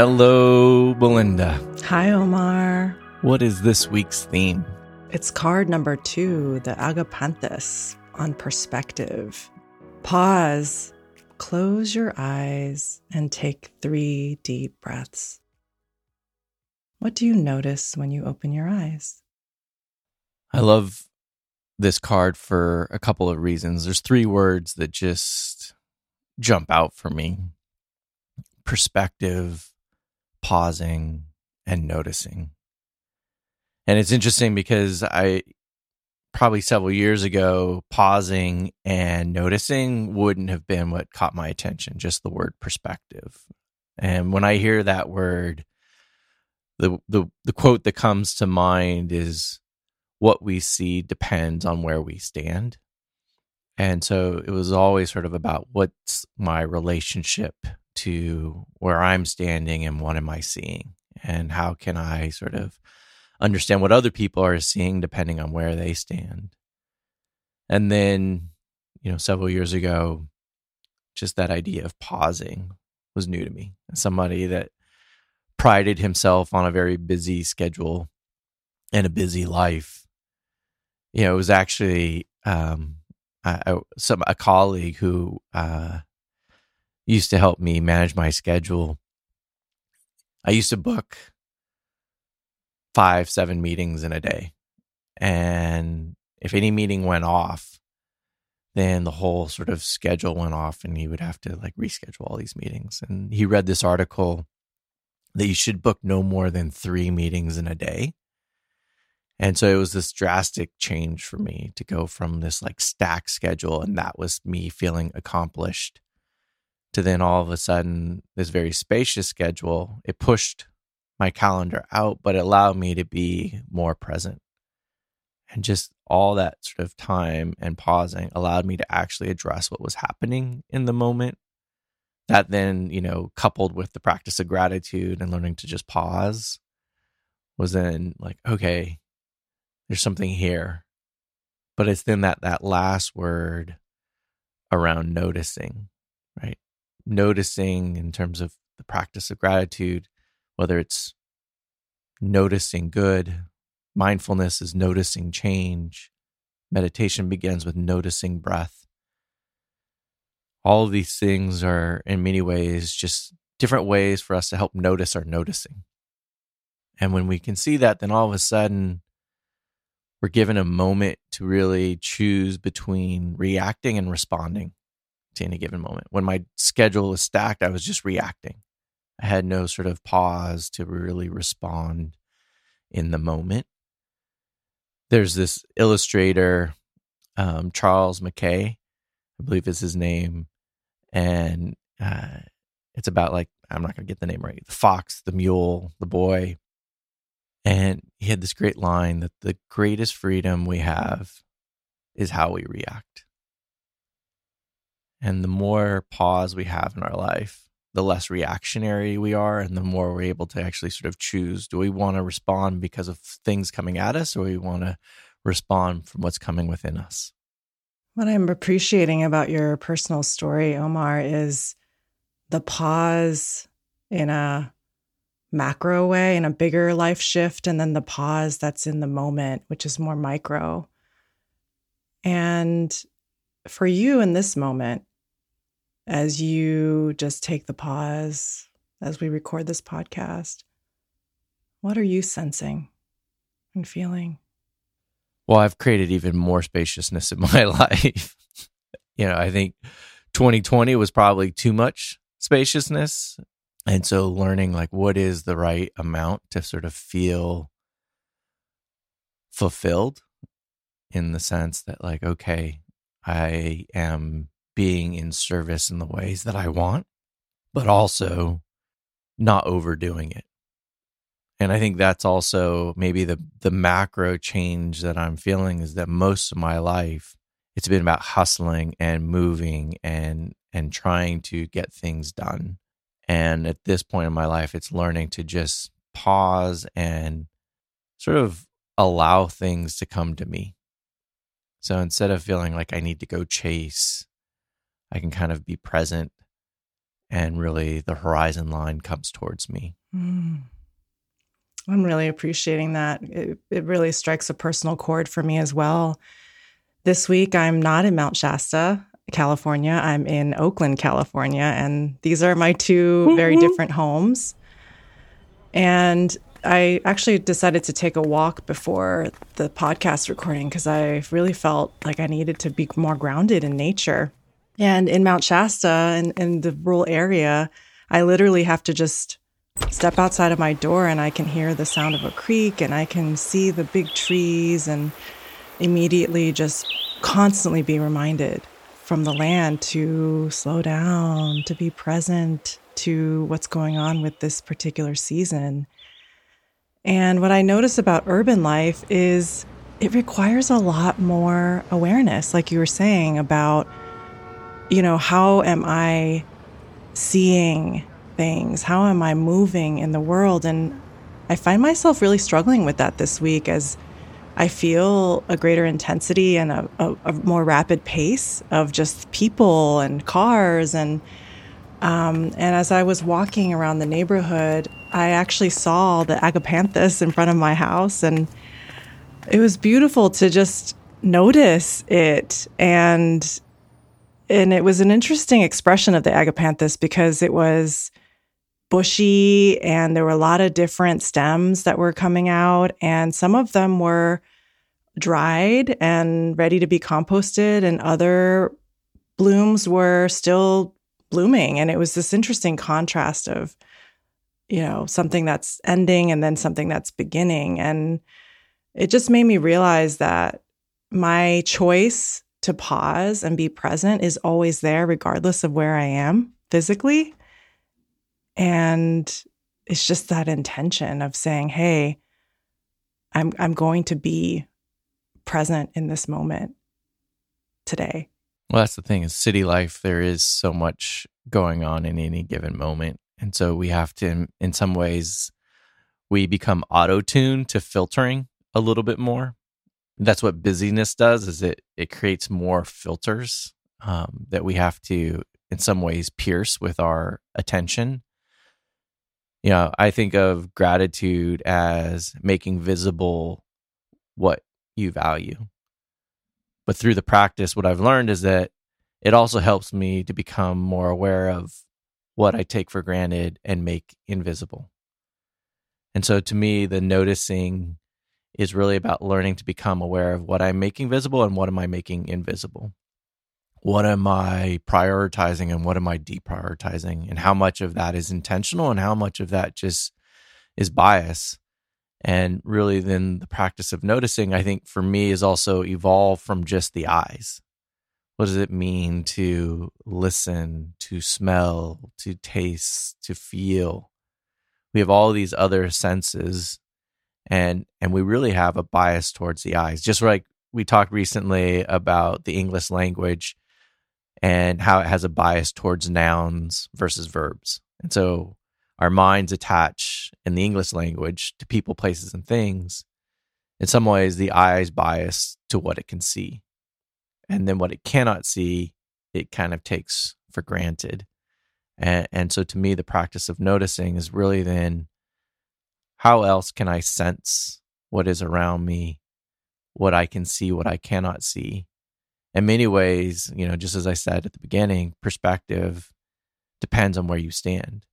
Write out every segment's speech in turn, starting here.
Hello, Belinda. Hi, Omar. What is this week's theme? It's card number two, the Agapanthus on perspective. Pause, close your eyes, and take three deep breaths. What do you notice when you open your eyes? I love this card for a couple of reasons. There's three words that just jump out for me perspective, pausing, and noticing. And it's interesting because I probably several years ago, pausing and noticing wouldn't have been what caught my attention, just the word perspective. And when I hear that word, the, the, the quote that comes to mind is what we see depends on where we stand. And so it was always sort of about what's my relationship to where I'm standing and what am I seeing? And how can I sort of understand what other people are seeing depending on where they stand? And then, you know, several years ago, just that idea of pausing was new to me. Somebody that prided himself on a very busy schedule and a busy life, you know, it was actually um, I, some a colleague who uh, used to help me manage my schedule. I used to book five, seven meetings in a day, and if any meeting went off, then the whole sort of schedule went off, and he would have to like reschedule all these meetings. And he read this article that you should book no more than three meetings in a day and so it was this drastic change for me to go from this like stack schedule, and that was me feeling accomplished, to then all of a sudden this very spacious schedule. It pushed my calendar out, but it allowed me to be more present. And just all that sort of time and pausing allowed me to actually address what was happening in the moment. That then, you know, coupled with the practice of gratitude and learning to just pause was then like, okay, there's something here. But it's then that that last word around noticing, right? Noticing in terms of the practice of gratitude, whether it's noticing good, mindfulness is noticing change, meditation begins with noticing breath. All of these things are, in many ways, just different ways for us to help notice our noticing. And when we can see that, then all of a sudden, we're given a moment to really choose between reacting and responding to any given moment. When my schedule was stacked, I was just reacting. I had no sort of pause to really respond in the moment. There's this illustrator, um, Charles Mackay, I believe is his name, and uh, it's about like I'm not going to get the name right. The fox, the mule, the boy, and he had this great line that the greatest freedom we have is how we react. And the more pause we have in our life, the less reactionary we are, and the more we're able to actually sort of choose do we want to respond because of things coming at us, or we want to respond from what's coming within us? What I'm appreciating about your personal story, Omar, is the pause in a macro way in a bigger life shift, and then the pause that's in the moment, which is more micro. And for you in this moment, as you just take the pause as we record this podcast, what are you sensing and feeling? Well, I've created even more spaciousness in my life. you know, I think 2020 was probably too much spaciousness and so learning like what is the right amount to sort of feel fulfilled in the sense that like okay i am being in service in the ways that i want but also not overdoing it and i think that's also maybe the the macro change that i'm feeling is that most of my life it's been about hustling and moving and and trying to get things done and at this point in my life, it's learning to just pause and sort of allow things to come to me. So instead of feeling like I need to go chase, I can kind of be present and really the horizon line comes towards me. Mm. I'm really appreciating that. It, it really strikes a personal chord for me as well. This week, I'm not in Mount Shasta, California. I'm in Oakland, California. And these are my 2 very different homes. And I actually decided to take a walk before the podcast recording because I really felt like I needed to be more grounded in nature. And in Mount Shasta and in the rural area, I literally have to just step outside of my door and I can hear the sound of a creek and I can see the big trees and immediately just constantly be reminded from the land to slow down, to be present to what's going on with this particular season. And what I notice about urban life is it requires a lot more awareness, like you were saying about, you know, how am I seeing things? How am I moving in the world? And I find myself really struggling with that this week as I feel a greater intensity and a, a, a more rapid pace of just people and cars and um, and as I was walking around the neighborhood, I actually saw the agapanthus in front of my house, and it was beautiful to just notice it and and it was an interesting expression of the agapanthus because it was bushy and there were a lot of different stems that were coming out. And some of them were dried and ready to be composted and other blooms were still blooming. And it was this interesting contrast of you know something that's ending and then something that's beginning. And it just made me realize that my choice to pause and be present is always there regardless of where I am physically and it's just that intention of saying, "Hey, I'm I'm going to be present in this moment today." Well, that's the thing is city life there is so much going on in any given moment. And so we have to in some ways we become auto-tuned to filtering a little bit more. That's what busyness does is it it creates more filters um, that we have to in some ways pierce with our attention you know, I think of gratitude as making visible what you value. But through the practice, what I've learned is that it also helps me to become more aware of what I take for granted and make invisible. And so to me, the noticing is really about learning to become aware of what I'm making visible and what am I making invisible what am I prioritizing and what am I deprioritizing, and how much of that is intentional and how much of that just is bias. And really, then the practice of noticing, I think for me, is also evolved from just the eyes. What does it mean to listen, to smell, to taste, to feel? We have all these other senses, and and we really have a bias towards the eyes. Just like we talked recently about the English language and how it has a bias towards nouns versus verbs. And so our minds attach in the English language to people, places, and things. In some ways, the eyes bias to what it can see. And then what it cannot see, it kind of takes for granted. And, and so to me, the practice of noticing is really then how else can I sense what is around me, what I can see, what I cannot see, in many ways, you know, just as I said at the beginning, perspective depends on where you stand.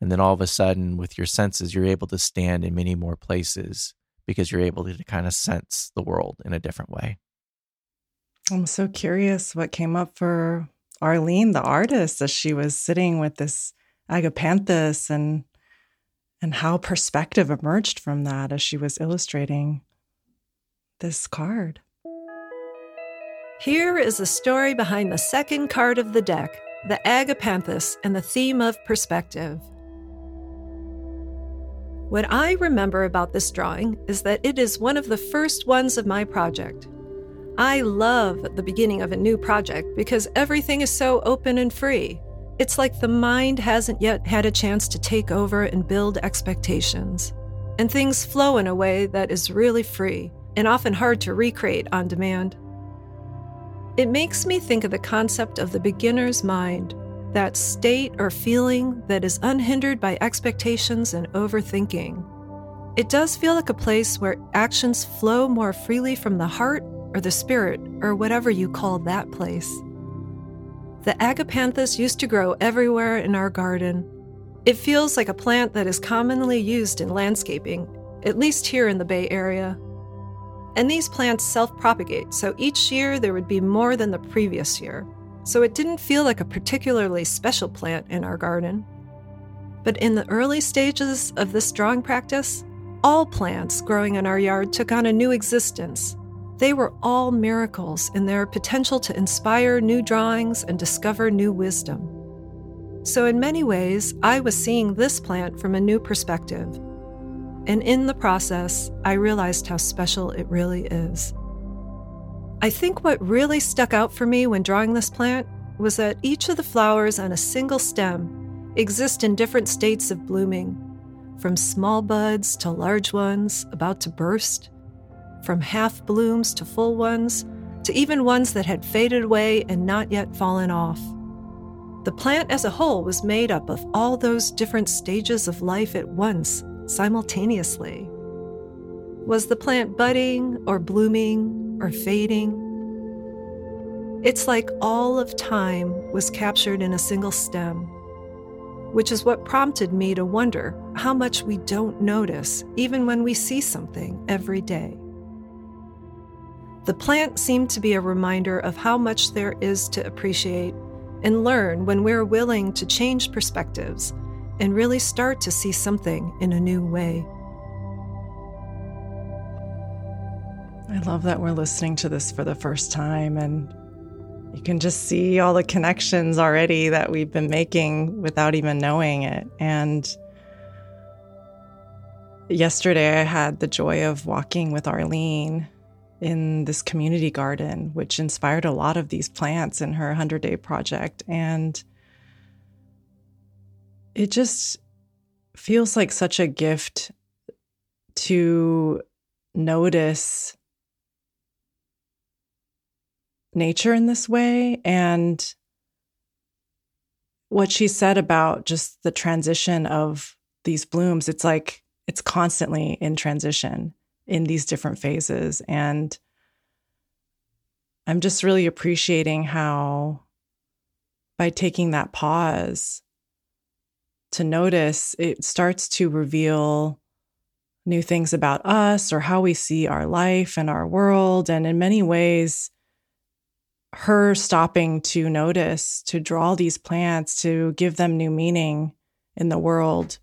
And then all of a sudden, with your senses, you're able to stand in many more places because you're able to, kind of sense the world in a different way. I'm so curious what came up for Arlene, the artist, as she was sitting with this agapanthus and and how perspective emerged from that as she was illustrating this card. Here is the story behind the second card of the deck, the Agapanthus, and the theme of perspective. What I remember about this drawing is that it is one of the first ones of my project. I love the beginning of a new project because everything is so open and free. It's like the mind hasn't yet had a chance to take over and build expectations. And things flow in a way that is really free and often hard to recreate on demand. It makes me think of the concept of the beginner's mind, that state or feeling that is unhindered by expectations and overthinking. It does feel like a place where actions flow more freely from the heart or the spirit or whatever you call that place. The agapanthus used to grow everywhere in our garden. It feels like a plant that is commonly used in landscaping, at least here in the Bay Area. And these plants self propagate, so each year there would be more than the previous year. So it didn't feel like a particularly special plant in our garden. But in the early stages of this drawing practice, all plants growing in our yard took on a new existence. They were all miracles in their potential to inspire new drawings and discover new wisdom. So, in many ways, I was seeing this plant from a new perspective. And in the process, I realized how special it really is. I think what really stuck out for me when drawing this plant was that each of the flowers on a single stem exist in different states of blooming from small buds to large ones about to burst, from half blooms to full ones, to even ones that had faded away and not yet fallen off. The plant as a whole was made up of all those different stages of life at once, simultaneously. Was the plant budding or blooming or fading? It's like all of time was captured in a single stem which is what prompted me to wonder how much we don't notice even when we see something every day. The plant seemed to be a reminder of how much there is to appreciate and learn when we're willing to change perspectives and really start to see something in a new way. I love that we're listening to this for the first time and you can just see all the connections already that we've been making without even knowing it. And yesterday, I had the joy of walking with Arlene in this community garden, which inspired a lot of these plants in her 100 day project. And it just feels like such a gift to notice nature in this way. And what she said about just the transition of these blooms, it's like it's constantly in transition in these different phases. And I'm just really appreciating how, by taking that pause to notice, it starts to reveal new things about us or how we see our life and our world. And in many ways, her stopping to notice, to draw these plants, to give them new meaning in the world.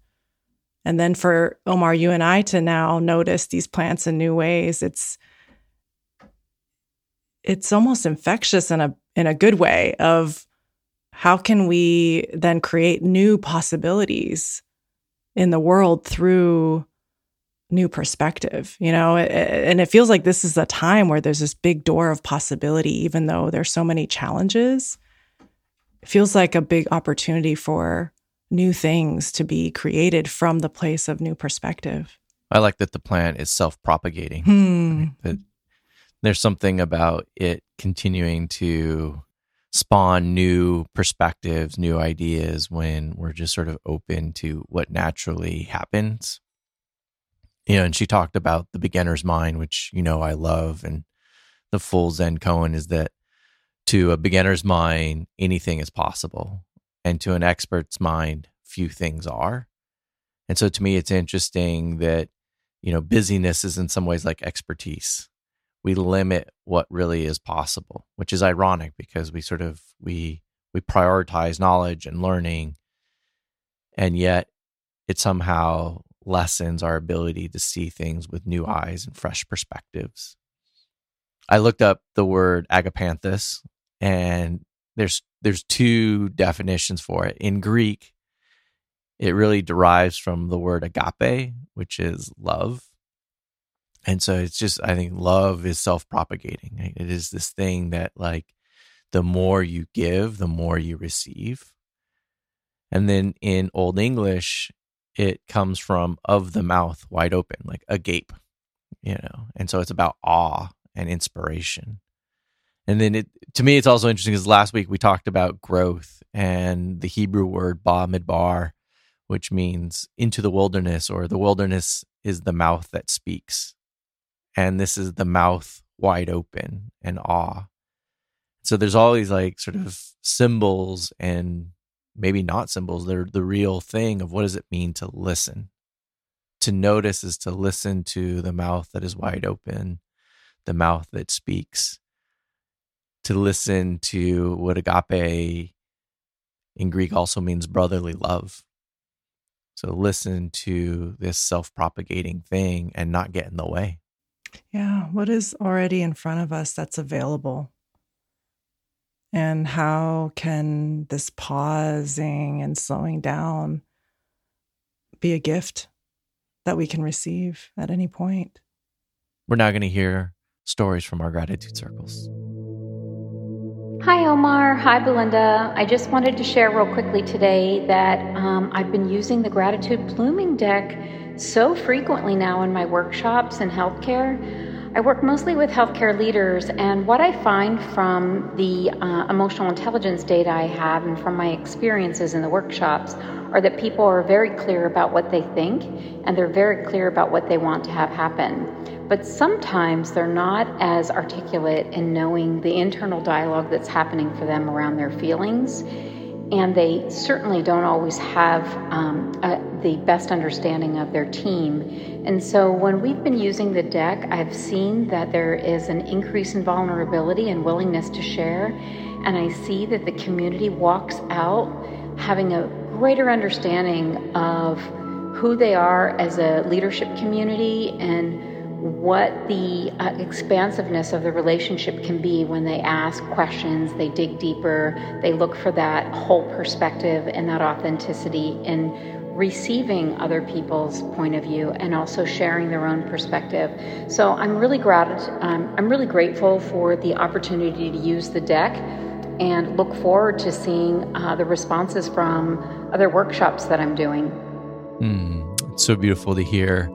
And then for Omar, you and I to now notice these plants in new ways, it's it's almost infectious in a in a good way of how can we then create new possibilities in the world through new perspective, you know? And it feels like this is a time where there's this big door of possibility, even though there's so many challenges. It feels like a big opportunity for new things to be created from the place of new perspective. I like that the plant is self propagating. Hmm. That there's something about it continuing to spawn new perspectives, new ideas when we're just sort of open to what naturally happens you know, and she talked about the beginner's mind, which, you know, I love. And the full Zen koan is that to a beginner's mind, anything is possible. And to an expert's mind, few things are. And so to me, it's interesting that, you know, busyness is in some ways like expertise. We limit what really is possible, which is ironic because we sort of, we, we prioritize knowledge and learning. And yet it somehow lessens our ability to see things with new eyes and fresh perspectives. I looked up the word agapanthus and there's there's two definitions for it. In Greek, it really derives from the word agape, which is love. And so it's just I think love is self-propagating. It is this thing that like the more you give, the more you receive. And then in Old English, it comes from of the mouth wide open, like agape, you know. And so it's about awe and inspiration. And then it to me, it's also interesting because last week we talked about growth and the Hebrew word ba midbar, which means into the wilderness, or the wilderness is the mouth that speaks. And this is the mouth wide open and awe. So there's all these like sort of symbols and maybe not symbols. They're the real thing of what does it mean to listen? To notice is to listen to the mouth that is wide open, the mouth that speaks. To listen to what agape in Greek also means brotherly love. So listen to this self propagating thing and not get in the way. Yeah. What is already in front of us that's available? And how can this pausing and slowing down be a gift that we can receive at any point? We're now going to hear stories from our gratitude circles. Hi, Omar. Hi, Belinda. I just wanted to share real quickly today that um, I've been using the gratitude blooming deck so frequently now in my workshops in healthcare. I work mostly with healthcare leaders, and what I find from the uh, emotional intelligence data I have and from my experiences in the workshops are that people are very clear about what they think and they're very clear about what they want to have happen. But sometimes they're not as articulate in knowing the internal dialogue that's happening for them around their feelings and they certainly don't always have um, a, the best understanding of their team. And so, when we've been using the deck, I've seen that there is an increase in vulnerability and willingness to share. And I see that the community walks out having a greater understanding of who they are as a leadership community and what the uh, expansiveness of the relationship can be when they ask questions, they dig deeper, they look for that whole perspective and that authenticity in receiving other people's point of view and also sharing their own perspective. So I'm really grat- um, I'm really grateful for the opportunity to use the deck and look forward to seeing uh, the responses from other workshops that I'm doing. Mm, it's so beautiful to hear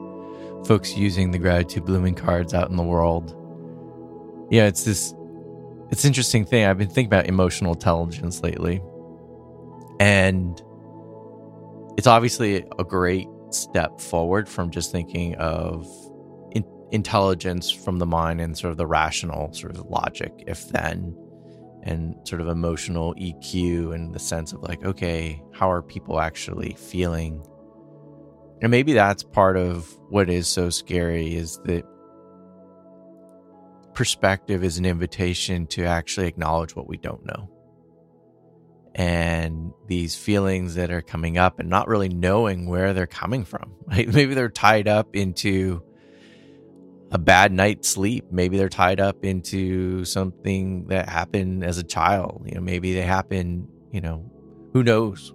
folks using the gratitude blooming cards out in the world. Yeah, it's this it's interesting thing. I've been thinking about emotional intelligence lately. And it's obviously a great step forward from just thinking of in- intelligence from the mind and sort of the rational sort of logic, if then, and sort of emotional EQ and the sense of like, okay, how are people actually feeling? And maybe that's part of what is so scary is that perspective is an invitation to actually acknowledge what we don't know. And these feelings that are coming up and not really knowing where they're coming from. Right? Maybe they're tied up into a bad night's sleep. Maybe they're tied up into something that happened as a child. You know, maybe they happen, you know, who knows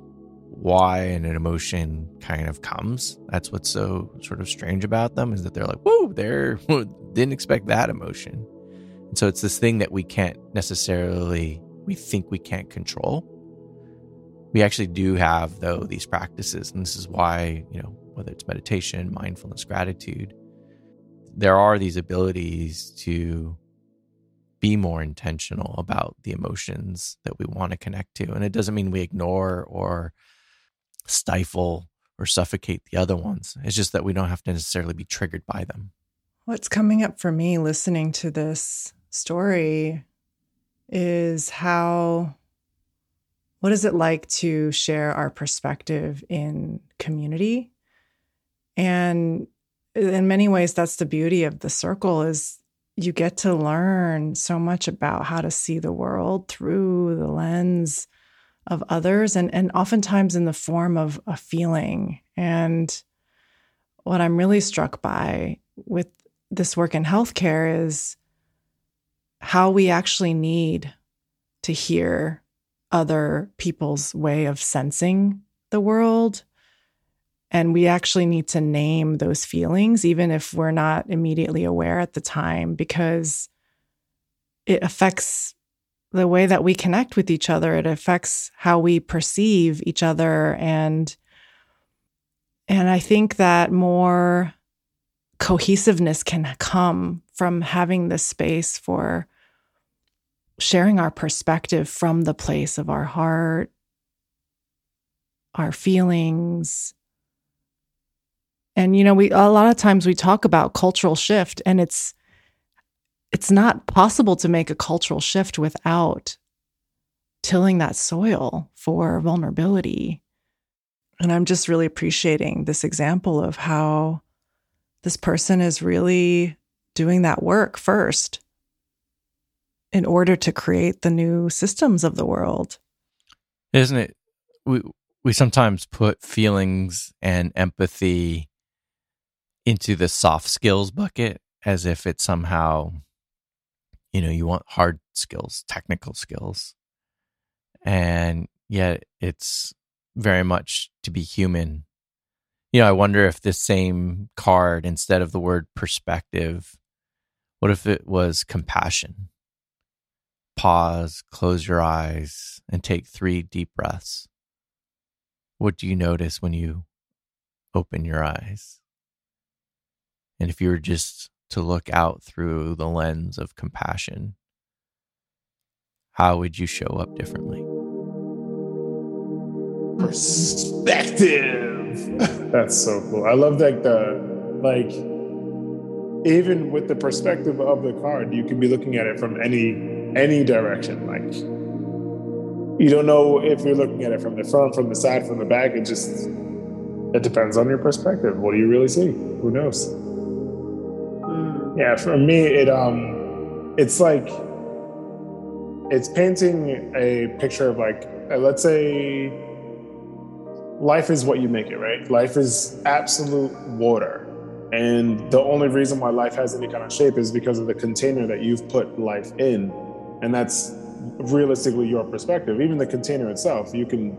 why an emotion kind of comes. That's what's so sort of strange about them is that they're like, whoa, they're didn't expect that emotion. And so it's this thing that we can't necessarily we think we can't control. We actually do have though these practices, and this is why, you know, whether it's meditation, mindfulness, gratitude, there are these abilities to be more intentional about the emotions that we want to connect to. And it doesn't mean we ignore or stifle or suffocate the other ones. It's just that we don't have to necessarily be triggered by them. What's coming up for me listening to this story is how what is it like to share our perspective in community? And in many ways that's the beauty of the circle is you get to learn so much about how to see the world through the lens of others and, and oftentimes in the form of a feeling. And what I'm really struck by with this work in healthcare is how we actually need to hear other people's way of sensing the world. And we actually need to name those feelings, even if we're not immediately aware at the time, because it affects the way that we connect with each other it affects how we perceive each other and and i think that more cohesiveness can come from having this space for sharing our perspective from the place of our heart, our feelings. And you know, we a lot of times we talk about cultural shift and it's it's not possible to make a cultural shift without tilling that soil for vulnerability. And I'm just really appreciating this example of how this person is really doing that work first in order to create the new systems of the world. Isn't it? We we sometimes put feelings and empathy into the soft skills bucket as if it's somehow you know you want hard skills technical skills. And yet it's very much to be human. You know i wonder if this same card instead of the word perspective what if it was compassion? Pause close your eyes and take 3 deep breaths. What do you notice when you open your eyes and if you were just to look out through the lens of compassion, how would you show up differently? Perspective. That's so cool. I love like the like even with the perspective of the card, you can be looking at it from any any direction. Like you don't know if you're looking at it from the front, from the side, from the back. It just it depends on your perspective. What do you really see? Who knows? Yeah, for me, it um, it's like it's painting a picture of like uh, let's say life is what you make it, right? Life is absolute water. And the only reason why life has any kind of shape is because of the container that you've put life in. And that's realistically your perspective. Even the container itself, you can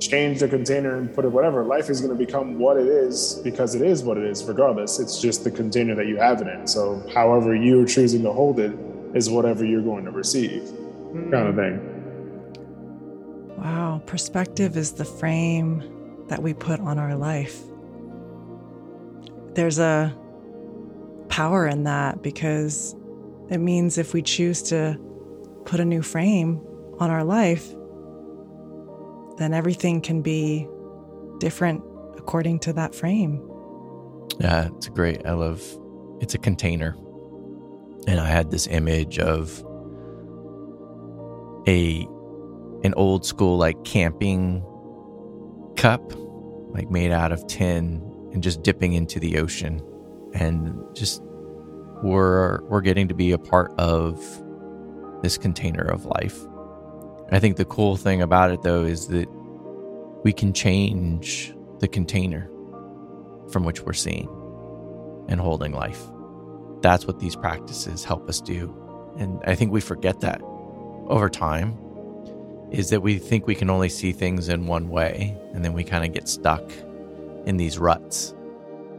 change the container and put it whatever. Life is going to become what it is because it is what it is, regardless. It's just the container that you have it in. So, however you're choosing to hold it is whatever you're going to receive, mm. kind of thing. Wow. Perspective is the frame that we put on our life. There's a power in that because it means if we choose to put a new frame on our life, then everything can be different according to that frame. Yeah, it's great. I love it's a container. And I had this image of a an old school like camping cup like made out of tin and just dipping into the ocean and just we're we're getting to be a part of this container of life I think the cool thing about it, though, is that we can change the container from which we're seeing and holding life. That's what these practices help us do. And I think we forget that over time is that we think we can only see things in one way and then we kind of get stuck in these ruts.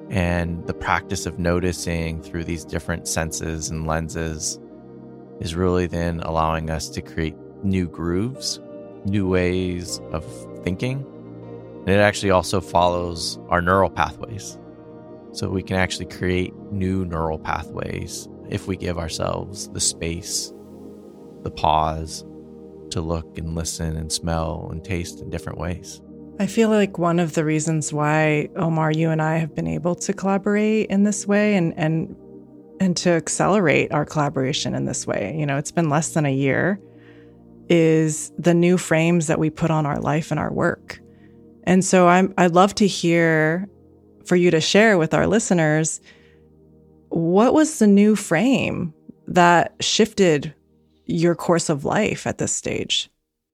And the practice of noticing through these different senses and lenses is really then allowing us to create new grooves, new ways of thinking. And it actually also follows our neural pathways. So we can actually create new neural pathways if we give ourselves the space, the pause to look and listen and smell and taste in different ways. I feel like one of the reasons why Omar, you and I have been able to collaborate in this way and and and to accelerate our collaboration in this way. You know, it's been less than a year is the new frames that we put on our life and our work. And so I'm I'd love to hear for you to share with our listeners what was the new frame that shifted your course of life at this stage?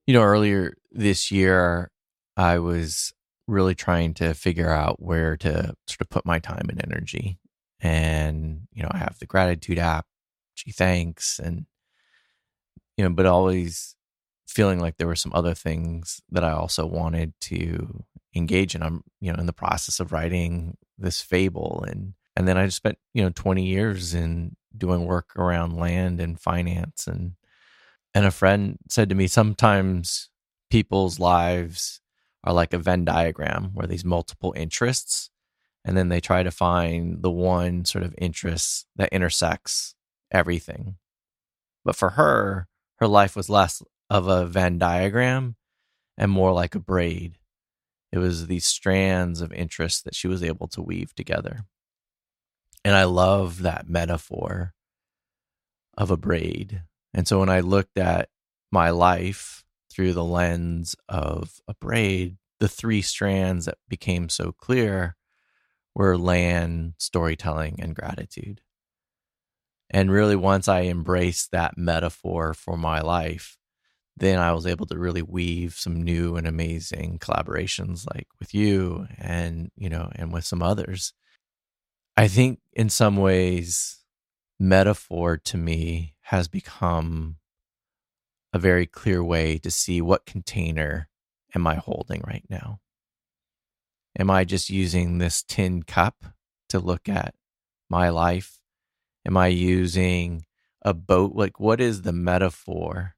You know, earlier this year I was really trying to figure out where to sort of put my time and energy. And, you know, I have the gratitude app, gee thanks, and you know, but always feeling like there were some other things that I also wanted to engage in. I'm, you know, in the process of writing this fable and and then I just spent, you know, 20 years in doing work around land and finance and and a friend said to me sometimes people's lives are like a Venn diagram where these multiple interests and then they try to find the one sort of interest that intersects everything. But for her, her life was less of a Venn diagram and more like a braid. It was these strands of interest that she was able to weave together. And I love that metaphor of a braid. And so when I looked at my life through the lens of a braid, the three strands that became so clear were land, storytelling, and gratitude. And really, once I embraced that metaphor for my life, then I was able to really weave some new and amazing collaborations like with you and, you know, and with some others. I think in some ways, metaphor to me has become a very clear way to see what container am I holding right now? Am I just using this tin cup to look at my life? Am I using a boat? Like, what is the metaphor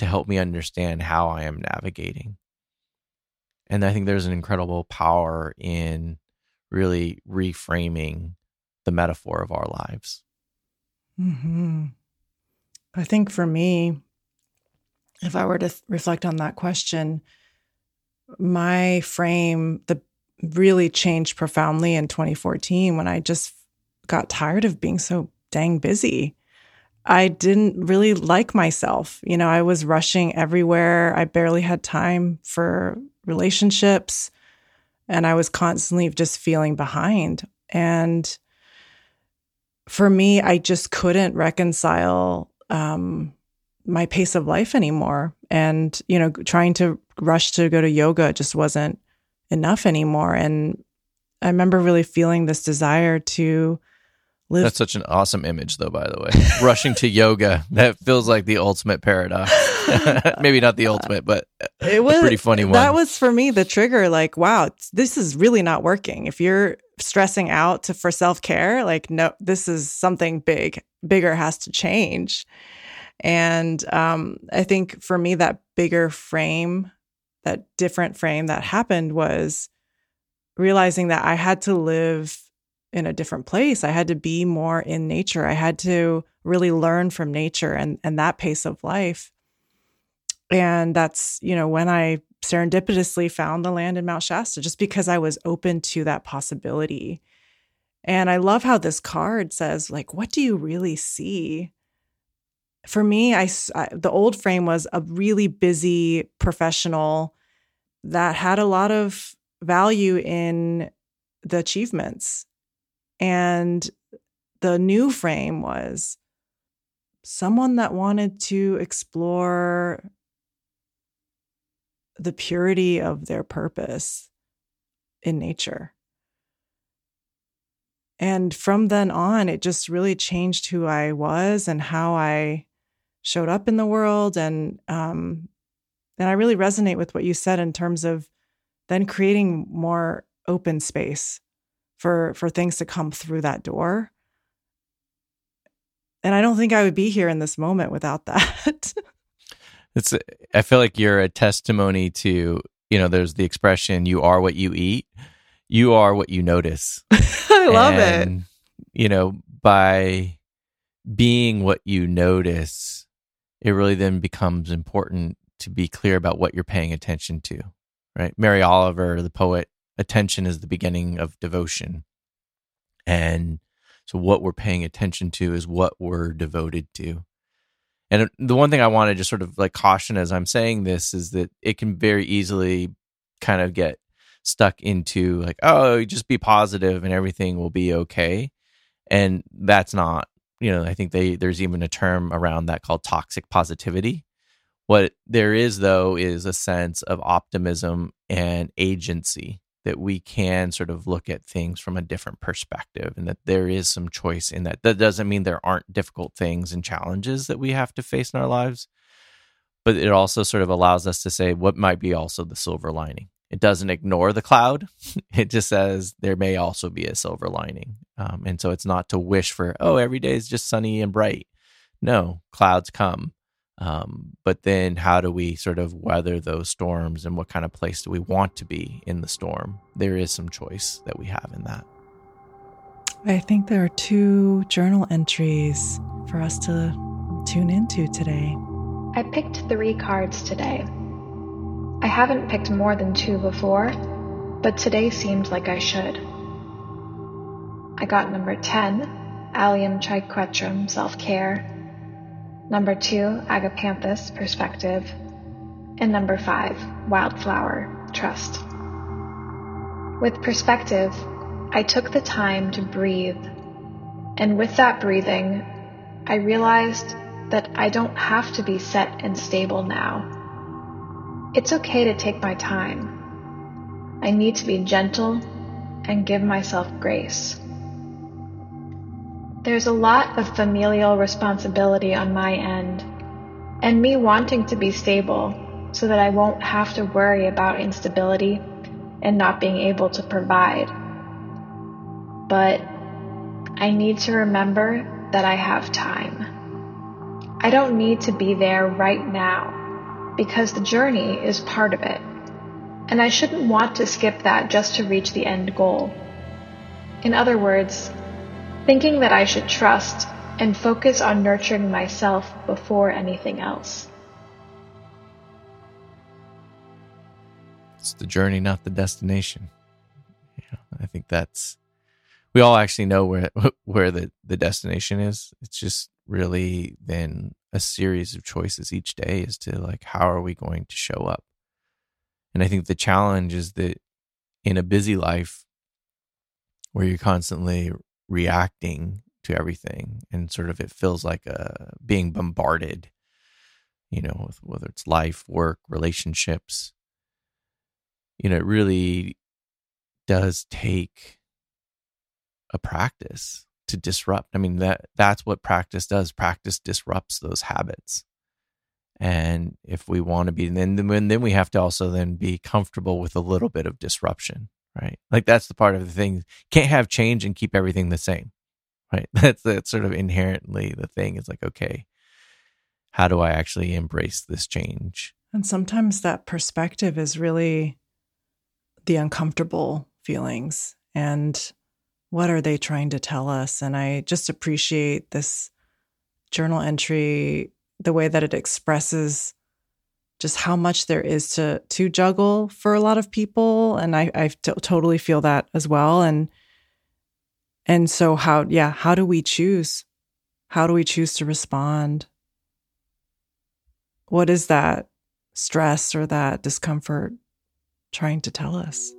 to help me understand how I am navigating? And I think there's an incredible power in really reframing the metaphor of our lives. hmm I think for me, if I were to th- reflect on that question, my frame the really changed profoundly in 2014 when I just got tired of being so dang busy. I didn't really like myself. You know, I was rushing everywhere. I barely had time for relationships and I was constantly just feeling behind. And for me, I just couldn't reconcile um, my pace of life anymore. And, you know, trying to rush to go to yoga just wasn't enough anymore. And I remember really feeling this desire to live. That's such an awesome image, though, by the way. Rushing to yoga, that feels like the ultimate paradox. Maybe not the ultimate, but it was a pretty funny one. That was for me the trigger like, wow, this is really not working. If you're stressing out to, for self care, like, no, this is something big, bigger has to change. And um, I think for me, that bigger frame, that different frame that happened was realizing that I had to live in a different place. I had to be more in nature. I had to really learn from nature and, and that pace of life. And that's, you know, when I serendipitously found the land in Mount Shasta, just because I was open to that possibility. And I love how this card says, like, what do you really see? for me, I, I, the old frame was a really busy professional that had a lot of value in the achievements. And the new frame was someone that wanted to explore the purity of their purpose in nature. And from then on, it just really changed who I was and how I showed up in the world and um and I really resonate with what you said in terms of then creating more open space for for things to come through that door. And I don't think I would be here in this moment without that. it's I feel like you're a testimony to, you know, there's the expression you are what you eat. You are what you notice. I love and, it. You know, by being what you notice, it really then becomes important to be clear about what you're paying attention to, right? Mary Oliver, the poet, attention is the beginning of devotion. And so what we're paying attention to is what we're devoted to. And the one thing I want to just sort of like caution as I'm saying this is that it can very easily kind of get stuck into like, oh, just be positive and everything will be okay. And that's not you know, I think they there's even a term around that called toxic positivity. What there is though is a sense of optimism and agency that we can sort of look at things from a different perspective and that there is some choice in that. That doesn't mean there aren't difficult things and challenges that we have to face in our lives, but it also sort of allows us to say what might be also the silver lining. It doesn't ignore the cloud. It just says there may also be a silver lining. Um, and so it's not to wish for, oh, every day is just sunny and bright. No, clouds come. Um, but then how do we sort of weather those storms and what kind of place do we want to be in the storm? There is some choice that we have in that. I think there are two journal entries for us to tune into today. I picked three cards today. I haven't picked more than two before, but today seemed like I should. I got number 10, Allium triquetrum, self care, number 2, Agapanthus, perspective, and number 5, Wildflower, trust. With perspective, I took the time to breathe, and with that breathing, I realized that I don't have to be set and stable now. It's okay to take my time. I need to be gentle and give myself grace. There's a lot of familial responsibility on my end, and me wanting to be stable so that I won't have to worry about instability and not being able to provide. But I need to remember that I have time. I don't need to be there right now because the journey is part of it. And I shouldn't want to skip that just to reach the end goal. In other words, thinking that I should trust and focus on nurturing myself before anything else. It's the journey, not the destination. Yeah, I think that's we all actually know where where the the destination is. It's just really then a series of choices each day as to like how are we going to show up. And I think the challenge is that in a busy life where you're constantly reacting to everything and sort of it feels like a uh, being bombarded you know whether it's life work relationships. You know it really does take a practice to disrupt. I mean that that's what practice does. Practice disrupts those habits. And if we want to be then then we have to also then be comfortable with a little bit of disruption right? Like that's the part of the thing. Can't have change and keep everything the same, right? That's that's sort of inherently the thing. Is like, okay, how do I actually embrace this change? And sometimes that perspective is really the uncomfortable feelings and what are they trying to tell us? And I just appreciate this journal entry, the way that it expresses just how much there is to to juggle for a lot of people. And i I t- totally feel that as well. And and so how yeah how do we choose? How do we choose to respond? What is that stress or that discomfort trying to tell us?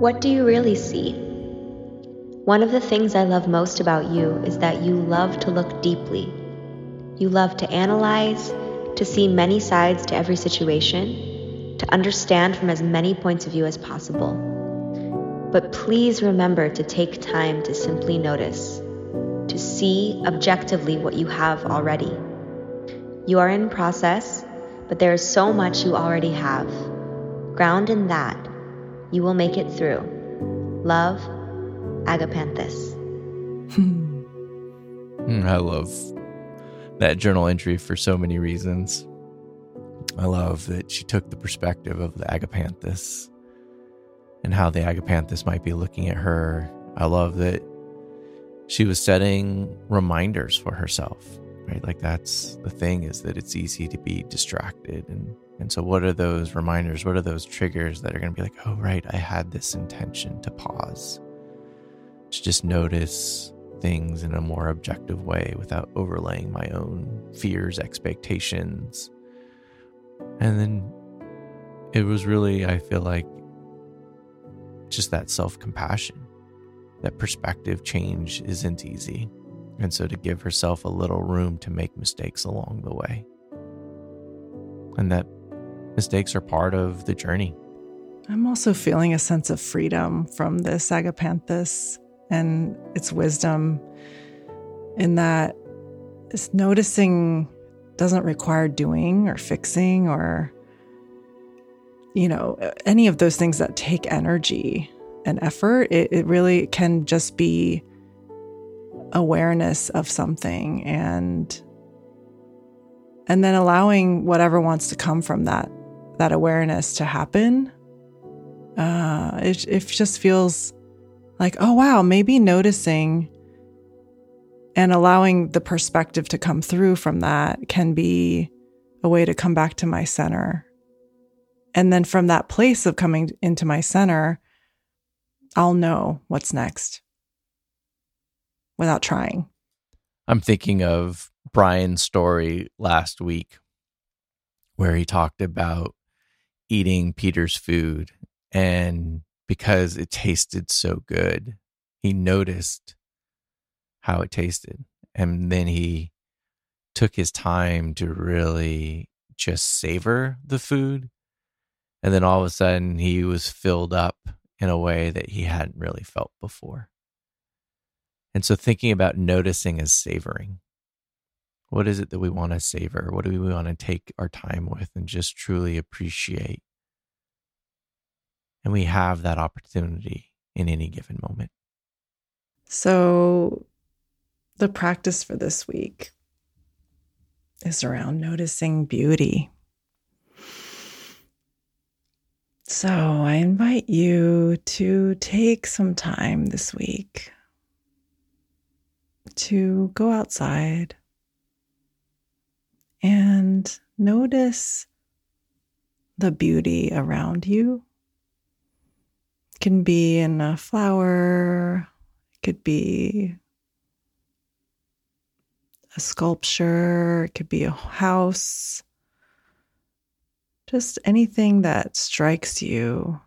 What do you really see one of the things I love most about you is that you love to look deeply. You love to analyze, to see many sides to every situation, to understand from as many points of view as possible. But please remember to take time to simply notice, to see objectively what you have already. You are in process, but there is so much you already have. Ground in that. You will make it through. Love, Agapanthus. Hmm, I love that journal entry for so many reasons. I love that she took the perspective of the Agapanthus and how the Agapanthus might be looking at her. I love that she was setting reminders for herself, right? Like that's the thing is that it's easy to be distracted and and so what are those reminders? What are those triggers that are going to be like, "Oh right, I had this intention to pause." To just notice things in a more objective way without overlaying my own fears, expectations. And then it was really, I feel like, just that self compassion. That perspective change isn't easy. And so to give herself a little room to make mistakes along the way. And that mistakes are part of the journey. I'm also feeling a sense of freedom from this agapanthus and its wisdom in that it's noticing doesn't require doing or fixing or you know any of those things that take energy and effort. It, it really can just be awareness of something and and then allowing whatever wants to come from that that awareness to happen. Uh it, it just feels like, oh, wow, maybe noticing And allowing the perspective to come through from that can be a way to come back to my center. And then from that place of coming into my center, I'll know what's next without trying. I'm thinking of Brian's story last week where he talked about eating Peter's food. And because it tasted so good, he noticed how it tasted. And then he took his time to really just savor the food. And then all of a sudden, he was filled up in a way that he hadn't really felt before. And so, thinking about noticing as savoring. What is it that we want to savor? What do we want to take our time with and just truly appreciate? And we have that opportunity in any given moment. So, the practice for this week is around noticing beauty. So, I invite you to take some time this week to go outside and notice the beauty around you. Can be in a flower, it could be a sculpture, it could be a house, just anything that strikes you.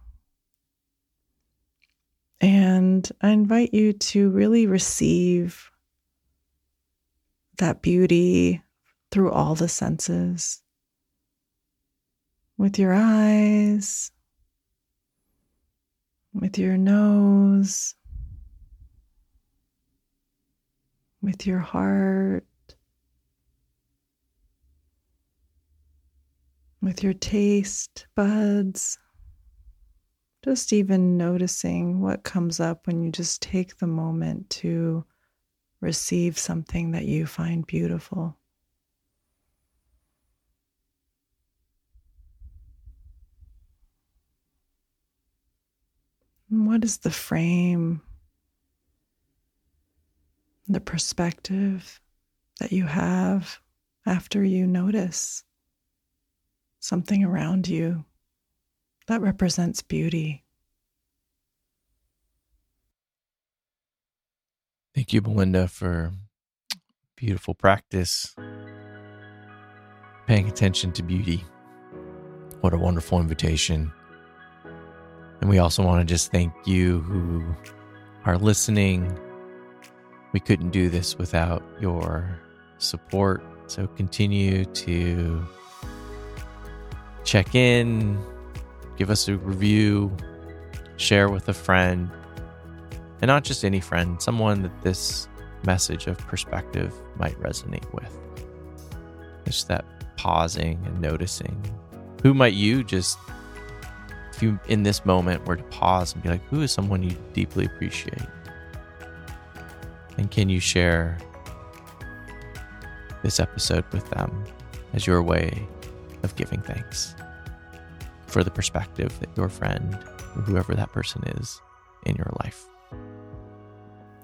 And I invite you to really receive that beauty through all the senses with your eyes, with your nose, with your heart, with your taste buds. Just even noticing what comes up when you just take the moment to receive something that you find beautiful. What is the frame, the perspective that you have after you notice something around you that represents beauty? Thank you, Belinda, for beautiful practice. Paying attention to beauty. What a wonderful invitation. And we also want to just thank you who are listening. We couldn't do this without your support. So continue to check in, give us a review, share with a friend, and not just any friend, someone that this message of perspective might resonate with. Just that pausing and noticing. Who might you just if you in this moment were to pause and be like, who is someone you deeply appreciate? And can you share this episode with them as your way of giving thanks for the perspective that your friend, or whoever that person is, in your life?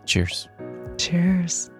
Cheers. Cheers.